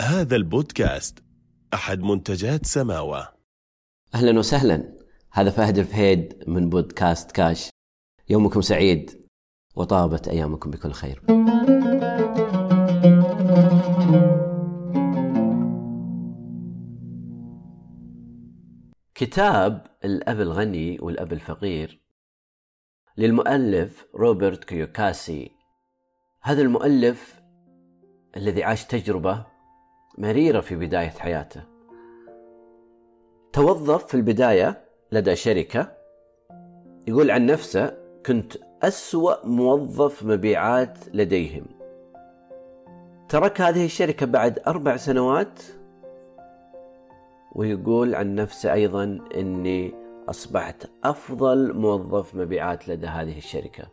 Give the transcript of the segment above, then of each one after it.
هذا البودكاست أحد منتجات سماوة. أهلا وسهلا. هذا فهد الفهيد من بودكاست كاش. يومكم سعيد وطابت أيامكم بكل خير. كتاب الأب الغني والأب الفقير للمؤلف روبرت كيوكاسي. هذا المؤلف الذي عاش تجربة مريرة في بداية حياته. توظف في البداية لدى شركة يقول عن نفسه كنت أسوأ موظف مبيعات لديهم. ترك هذه الشركة بعد أربع سنوات ويقول عن نفسه أيضا إني أصبحت أفضل موظف مبيعات لدى هذه الشركة.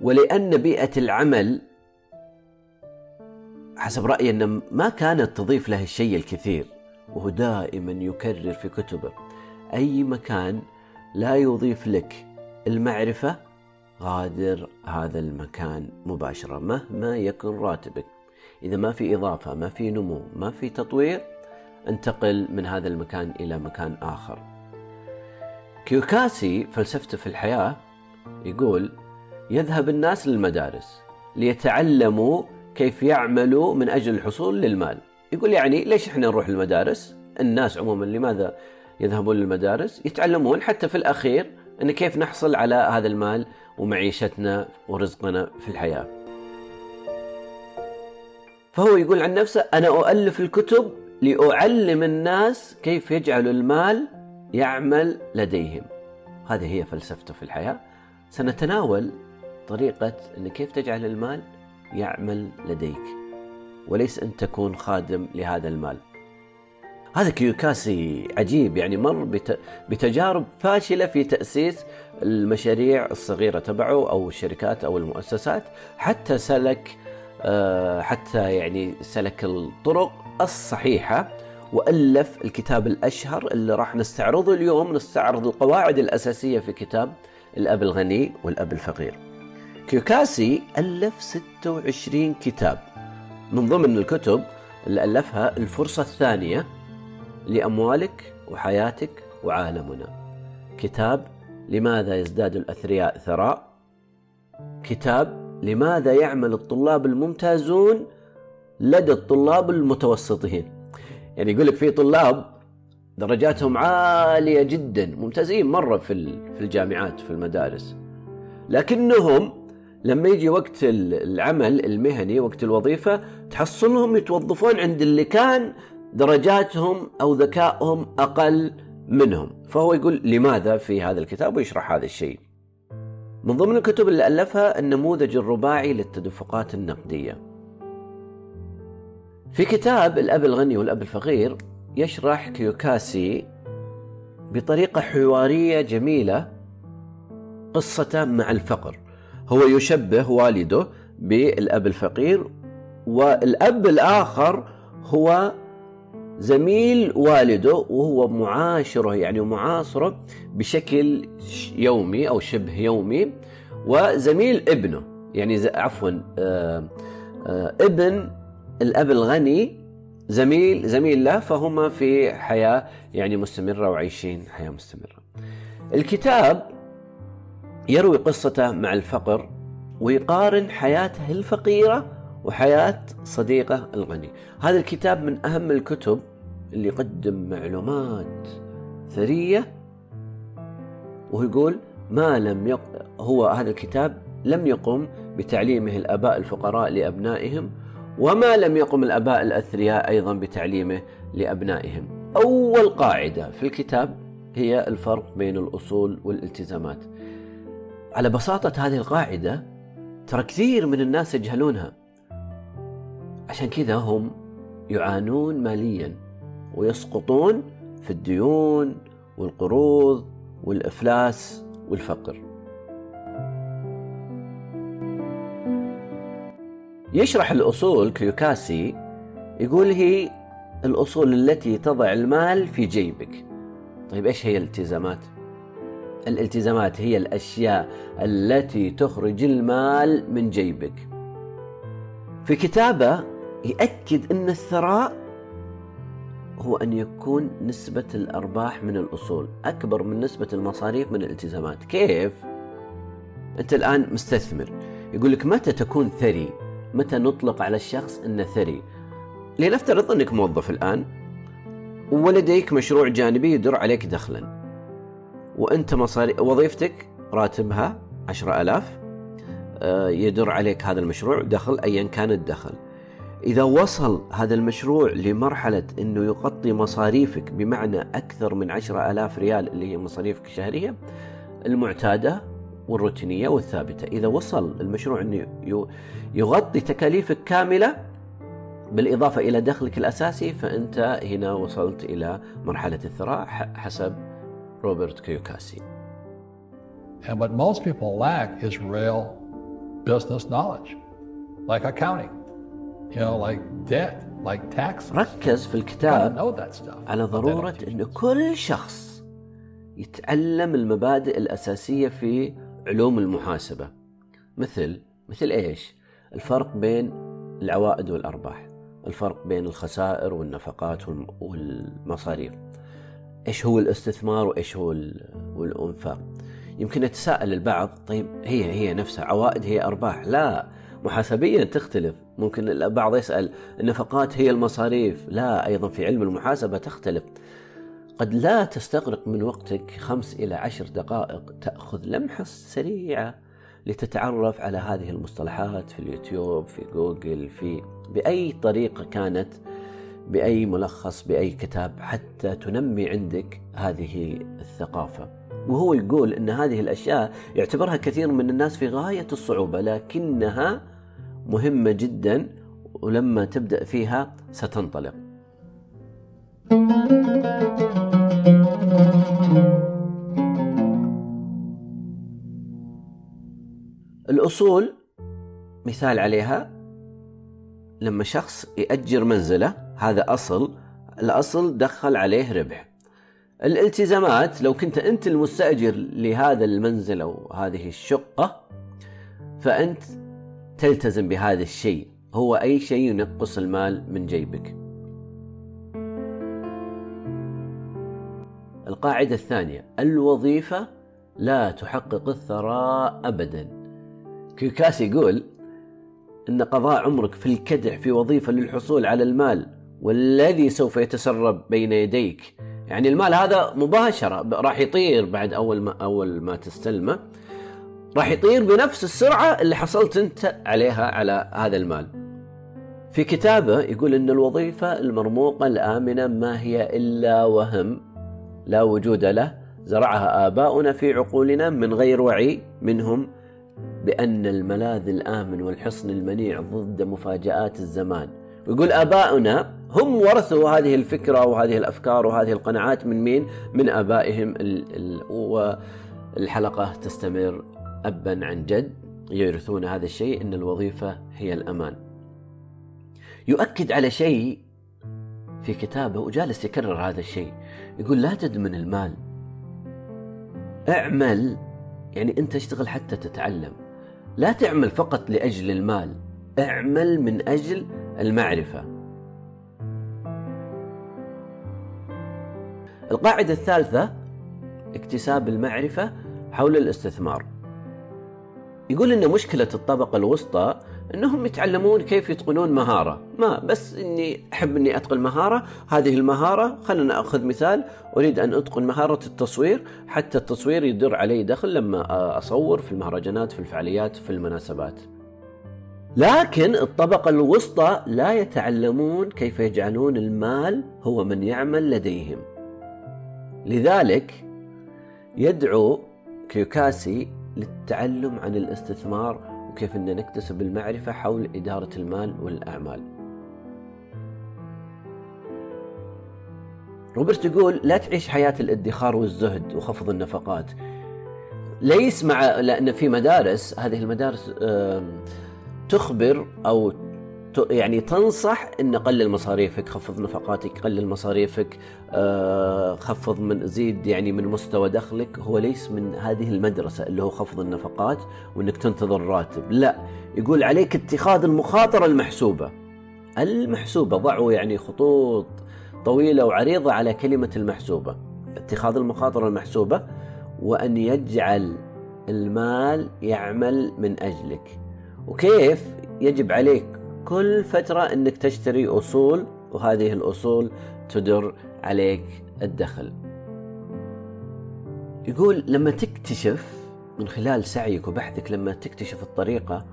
ولأن بيئة العمل حسب رأيي ان ما كانت تضيف له الشيء الكثير وهو دائما يكرر في كتبه. أي مكان لا يضيف لك المعرفة غادر هذا المكان مباشرة مهما يكن راتبك. إذا ما في إضافة ما في نمو ما في تطوير انتقل من هذا المكان إلى مكان آخر. كيوكاسي فلسفته في الحياة يقول يذهب الناس للمدارس ليتعلموا كيف يعملوا من أجل الحصول للمال. يقول يعني ليش إحنا نروح للمدارس الناس عموما لماذا يذهبون للمدارس؟ يتعلمون حتى في الأخير إن كيف نحصل على هذا المال ومعيشتنا ورزقنا في الحياة. فهو يقول عن نفسه أنا أؤلف الكتب لأعلم الناس كيف يجعلوا المال يعمل لديهم. هذه هي فلسفته في الحياة. سنتناول طريقة إن كيف تجعل المال يعمل لديك وليس أن تكون خادم لهذا المال هذا كيوكاسي عجيب يعني مر بتجارب فاشلة في تأسيس المشاريع الصغيرة تبعه أو الشركات أو المؤسسات حتى سلك آه، حتى يعني سلك الطرق الصحيحة وألف الكتاب الأشهر اللي راح نستعرضه اليوم نستعرض القواعد الأساسية في كتاب الأب الغني والأب الفقير. كيوكاسي ألف 26 كتاب من ضمن الكتب اللي ألفها الفرصة الثانية لأموالك وحياتك وعالمنا. كتاب لماذا يزداد الأثرياء ثراء؟ كتاب لماذا يعمل الطلاب الممتازون لدى الطلاب المتوسطين يعني يقول لك في طلاب درجاتهم عالية جدا ممتازين مرة في في الجامعات في المدارس لكنهم لما يجي وقت العمل المهني وقت الوظيفة تحصلهم يتوظفون عند اللي كان درجاتهم أو ذكائهم أقل منهم. فهو يقول لماذا في هذا الكتاب ويشرح هذا الشيء. من ضمن الكتب اللي ألفها النموذج الرباعي للتدفقات النقدية. في كتاب الأب الغني والأب الفقير يشرح كيوكاسي بطريقة حوارية جميلة قصته مع الفقر. هو يشبه والده بالأب الفقير والأب الآخر هو زميل والده وهو معاشره يعني معاصره بشكل يومي أو شبه يومي وزميل ابنه يعني عفوا آه، آه، ابن الأب الغني زميل زميل له فهما في حياة يعني مستمرة وعايشين حياة مستمرة. الكتاب يروي قصته مع الفقر ويقارن حياته الفقيرة وحياة صديقه الغني. هذا الكتاب من أهم الكتب اللي يقدم معلومات ثرية وهو يقول ما لم يق... هو هذا الكتاب لم يقم بتعليمه الآباء الفقراء لأبنائهم وما لم يقم الآباء الأثرياء أيضا بتعليمه لأبنائهم. أول قاعدة في الكتاب هي الفرق بين الأصول والالتزامات. على بساطة هذه القاعدة ترى كثير من الناس يجهلونها. عشان كذا هم يعانون ماليا ويسقطون في الديون والقروض والإفلاس والفقر. يشرح الأصول كيوساكي يقول هي الأصول التي تضع المال في جيبك طيب إيش هي الالتزامات؟ الالتزامات هي الأشياء التي تخرج المال من جيبك في كتابة يأكد أن الثراء هو أن يكون نسبة الأرباح من الأصول أكبر من نسبة المصاريف من الالتزامات كيف؟ أنت الآن مستثمر يقول لك متى تكون ثري؟ متى نطلق على الشخص أنه ثري؟ لنفترض أنك موظف الآن ولديك مشروع جانبي يدر عليك دخلا وأنت مصاري وظيفتك راتبها عشرة ألاف آه، يدر عليك هذا المشروع دخل أيا كان الدخل. إذا وصل هذا المشروع لمرحلة أنه يغطي مصاريفك بمعنى أكثر من عشرة ألاف ريال اللي هي مصاريفك الشهرية المعتادة والروتينية والثابتة. إذا وصل المشروع أنه يغطي تكاليفك كاملة بالإضافة إلى دخلك الأساسي فأنت هنا وصلت إلى مرحلة الثراء حسب روبرت كيوكاسي And what most people lack is real business knowledge, like accounting, you know, like debt, like taxes. ركز في الكتاب على ضرورة أن كل شخص يتعلم المبادئ الأساسية في علوم المحاسبة مثل مثل إيش؟ الفرق بين العوائد والأرباح الفرق بين الخسائر والنفقات والمصاريف إيش هو الاستثمار وإيش هو الانفاق يمكن يتساءل البعض طيب هي هي نفسها عوائد هي أرباح. لا محاسبيا تختلف. ممكن البعض يسأل النفقات هي المصاريف. لا أيضا في علم المحاسبة تختلف. قد لا تستغرق من وقتك خمس إلى عشر دقائق تأخذ لمحة سريعة لتتعرف على هذه المصطلحات في اليوتيوب في جوجل في بأي طريقة كانت بأي ملخص بأي كتاب حتى تنمي عندك هذه الثقافة. وهو يقول إن هذه الأشياء يعتبرها كثير من الناس في غاية الصعوبة لكنها مهمة جدا ولما تبدأ فيها ستنطلق. الأصول مثال عليها لما شخص يأجر منزله هذا أصل الأصل دخل عليه ربح. الالتزامات لو كنت أنت المستأجر لهذا المنزل أو هذه الشقة فأنت تلتزم بهذا الشيء. هو أي شيء ينقص المال من جيبك. القاعدة الثانية الوظيفة لا تحقق الثراء أبداً. كيوكاسي يقول أن قضاء عمرك في الكدح في وظيفة للحصول على المال والذي سوف يتسرب بين يديك. يعني المال هذا مباشرة راح يطير بعد أول ما أول ما تستلمه. راح يطير بنفس السرعة اللي حصلت أنت عليها على هذا المال. في كتابه يقول أن الوظيفة المرموقة الآمنة ما هي إلا وهم لا وجود له. زرعها آباؤنا في عقولنا من غير وعي منهم بأن الملاذ الآمن والحصن المنيع ضد مفاجآت الزمان. ويقول آباؤنا هم ورثوا هذه الفكرة وهذه الأفكار وهذه القناعات من مين؟ من آبائهم والحلقة تستمر أبا عن جد. يرثون هذا الشيء أن الوظيفة هي الأمان. يؤكد على شيء في كتابه وجالس يكرر هذا الشيء. يقول لا تدمن المال. اعمل يعني أنت اشتغل حتى تتعلم. لا تعمل فقط لأجل المال. اعمل من أجل المعرفة. القاعدة الثالثة اكتساب المعرفة حول الاستثمار. يقول إن مشكلة الطبقة الوسطى إنهم يتعلمون كيف يتقنون مهارة. ما بس إني أحب إني أتقن مهارة هذه المهارة خلينا نأخذ مثال أريد أن أتقن مهارة التصوير حتى التصوير يدر علي دخل لما أصور في المهرجانات في الفعاليات في المناسبات. لكن الطبقة الوسطى لا يتعلمون كيف يجعلون المال هو من يعمل لديهم. لذلك يدعو كيوكاسي للتعلم عن الاستثمار وكيف أن نكتسب المعرفة حول إدارة المال والأعمال روبرت يقول لا تعيش حياة الادخار والزهد وخفض النفقات ليس مع لأن في مدارس هذه المدارس تخبر أو يعني تنصح إن قلل مصاريفك خفض نفقاتك قلل مصاريفك آه، خفض من زيد يعني من مستوى دخلك. هو ليس من هذه المدرسة اللي هو خفض النفقات وإنك تنتظر راتب. لا يقول عليك اتخاذ المخاطرة المحسوبة. المحسوبة ضعوا يعني خطوط طويلة وعريضة على كلمة المحسوبة. اتخاذ المخاطر المحسوبة وأن يجعل المال يعمل من أجلك. وكيف يجب عليك كل فترة أنك تشتري أصول وهذه الأصول تدر عليك الدخل. يقول لما تكتشف من خلال سعيك وبحثك لما تكتشف الطريقة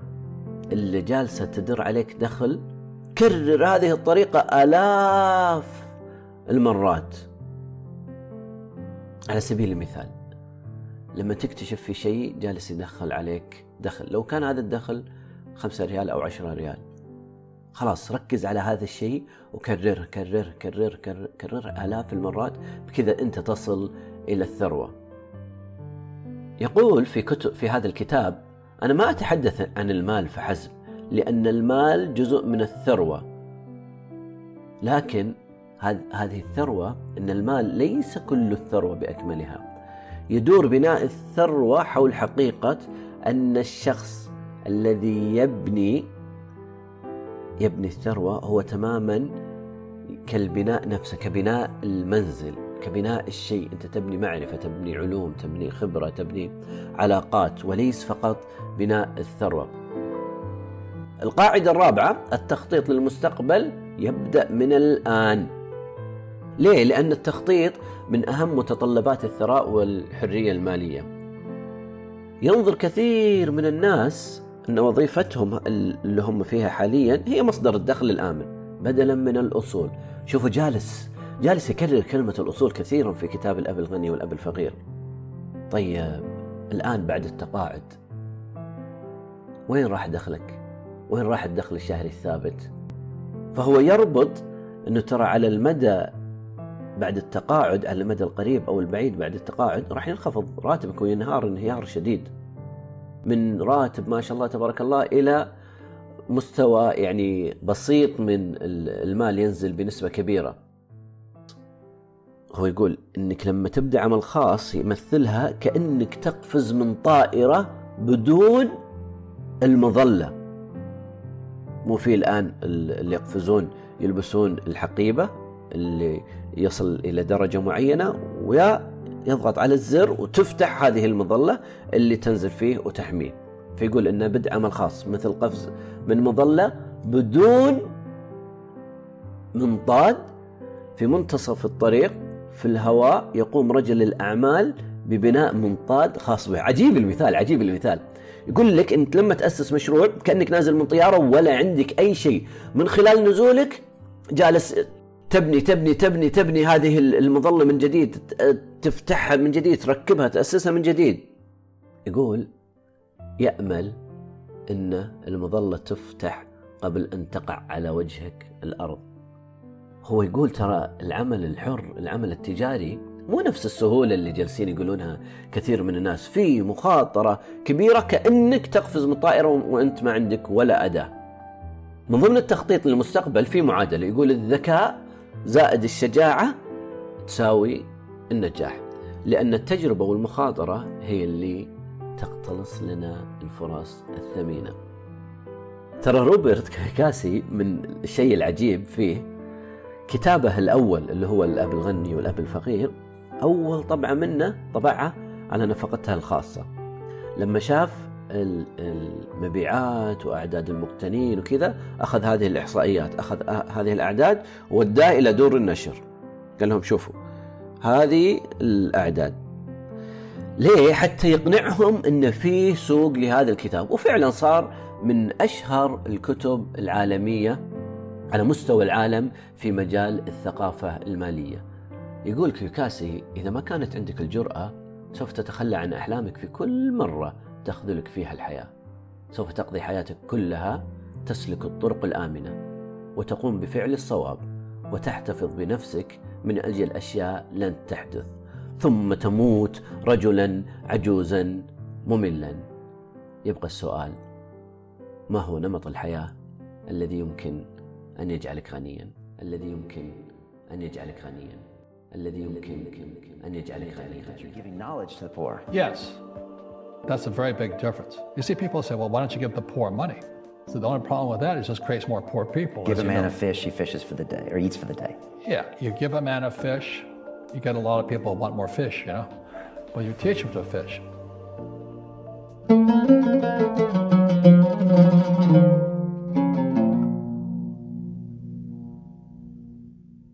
اللي جالسة تدر عليك دخل كرر هذه الطريقة آلاف المرات. على سبيل المثال لما تكتشف في شيء جالس يدخل عليك دخل. لو كان هذا الدخل خمسة ريال أو عشرة ريال. خلاص ركز على هذا الشيء وكرره كرره كرره كرره, كرره آلاف المرات بكذا أنت تصل إلى الثروة. يقول في كتب في هذا الكتاب أنا ما أتحدث عن المال فحسب لأن المال جزء من الثروة. لكن هذه الثروة أن المال ليس كل الثروة بأكملها. يدور بناء الثروة حول حقيقة أن الشخص الذي يبني يبني الثروة هو تماما كالبناء نفسه كبناء المنزل كبناء الشيء. أنت تبني معرفة تبني علوم تبني خبرة تبني علاقات وليس فقط بناء الثروة. القاعدة الرابعة التخطيط للمستقبل يبدأ من الآن. ليه؟ لأن التخطيط من أهم متطلبات الثراء والحرية المالية. ينظر كثير من الناس أن وظيفتهم اللي هم فيها حاليا هي مصدر الدخل الآمن بدلا من الأصول شوفوا جالس جالس يكرر كلمة الأصول كثيرا في كتاب الأب الغني والأب الفقير طيب الآن بعد التقاعد وين راح دخلك؟ وين راح الدخل الشهري الثابت؟ فهو يربط أنه ترى على المدى بعد التقاعد على المدى القريب أو البعيد بعد التقاعد راح ينخفض راتبك وينهار انهيار شديد من راتب ما شاء الله تبارك الله إلى مستوى يعني بسيط من المال ينزل بنسبة كبيرة. هو يقول إنك لما تبدأ عمل خاص يمثلها كأنك تقفز من طائرة بدون المظلة. مو في الآن اللي يقفزون يلبسون الحقيبة اللي يصل إلى درجة معينة ويا يضغط على الزر وتفتح هذه المظلة اللي تنزل فيه وتحميه. فيقول إنه بدء عمل خاص مثل قفز من مظلة بدون منطاد في منتصف الطريق في الهواء يقوم رجل الأعمال ببناء منطاد خاص به. عجيب المثال عجيب المثال. يقول لك إنت لما تأسس مشروع كأنك نازل من طيارة ولا عندك أي شيء. من خلال نزولك جالس تبني تبني تبني تبني هذه المظلة من جديد تفتحها من جديد تركبها تأسسها من جديد. يقول يأمل إن المظلة تفتح قبل أن تقع على وجهك الأرض. هو يقول ترى العمل الحر العمل التجاري مو نفس السهولة اللي جالسين يقولونها كثير من الناس. في مخاطرة كبيرة كأنك تقفز من طائرة وأنت ما عندك ولا أداة. من ضمن التخطيط للمستقبل في معادلة يقول الذكاء زائد الشجاعة تساوي النجاح. لأن التجربة والمخاطرة هي اللي تقتلص لنا الفرص الثمينة. ترى روبرت كاسي من الشيء العجيب فيه كتابه الأول اللي هو الأب الغني والأب الفقير أول طبعة منه طبعها على نفقتها الخاصة. لما شاف المبيعات وأعداد المقتنين وكذا أخذ هذه الإحصائيات أخذ هذه الأعداد ووداه إلى دور النشر. قال لهم شوفوا هذه الأعداد. ليه؟ حتى يقنعهم إن في سوق لهذا الكتاب. وفعلا صار من أشهر الكتب العالمية على مستوى العالم في مجال الثقافة المالية. يقول كيوكاسي إذا ما كانت عندك الجرأة سوف تتخلى عن أحلامك في كل مرة. تخذلك فيها الحياة. سوف تقضي حياتك كلها تسلك الطرق الآمنة وتقوم بفعل الصواب وتحتفظ بنفسك من أجل أشياء لن تحدث. ثم تموت رجلا عجوزا مملا. يبقى السؤال ما هو نمط الحياة الذي يمكن أن يجعلك غنيا؟ الذي يمكن أن يجعلك غنيا؟ الذي يمكن أن يجعلك غنيا؟ Yes. That's a very big difference. You see, people say, well, why don't you give the poor money? So the only problem with that is just creates more poor people. Give a man know. a fish, he fishes for the day, or eats for the day. Yeah, you give a man a fish, you get a lot of people who want more fish, you know. But you teach them to fish.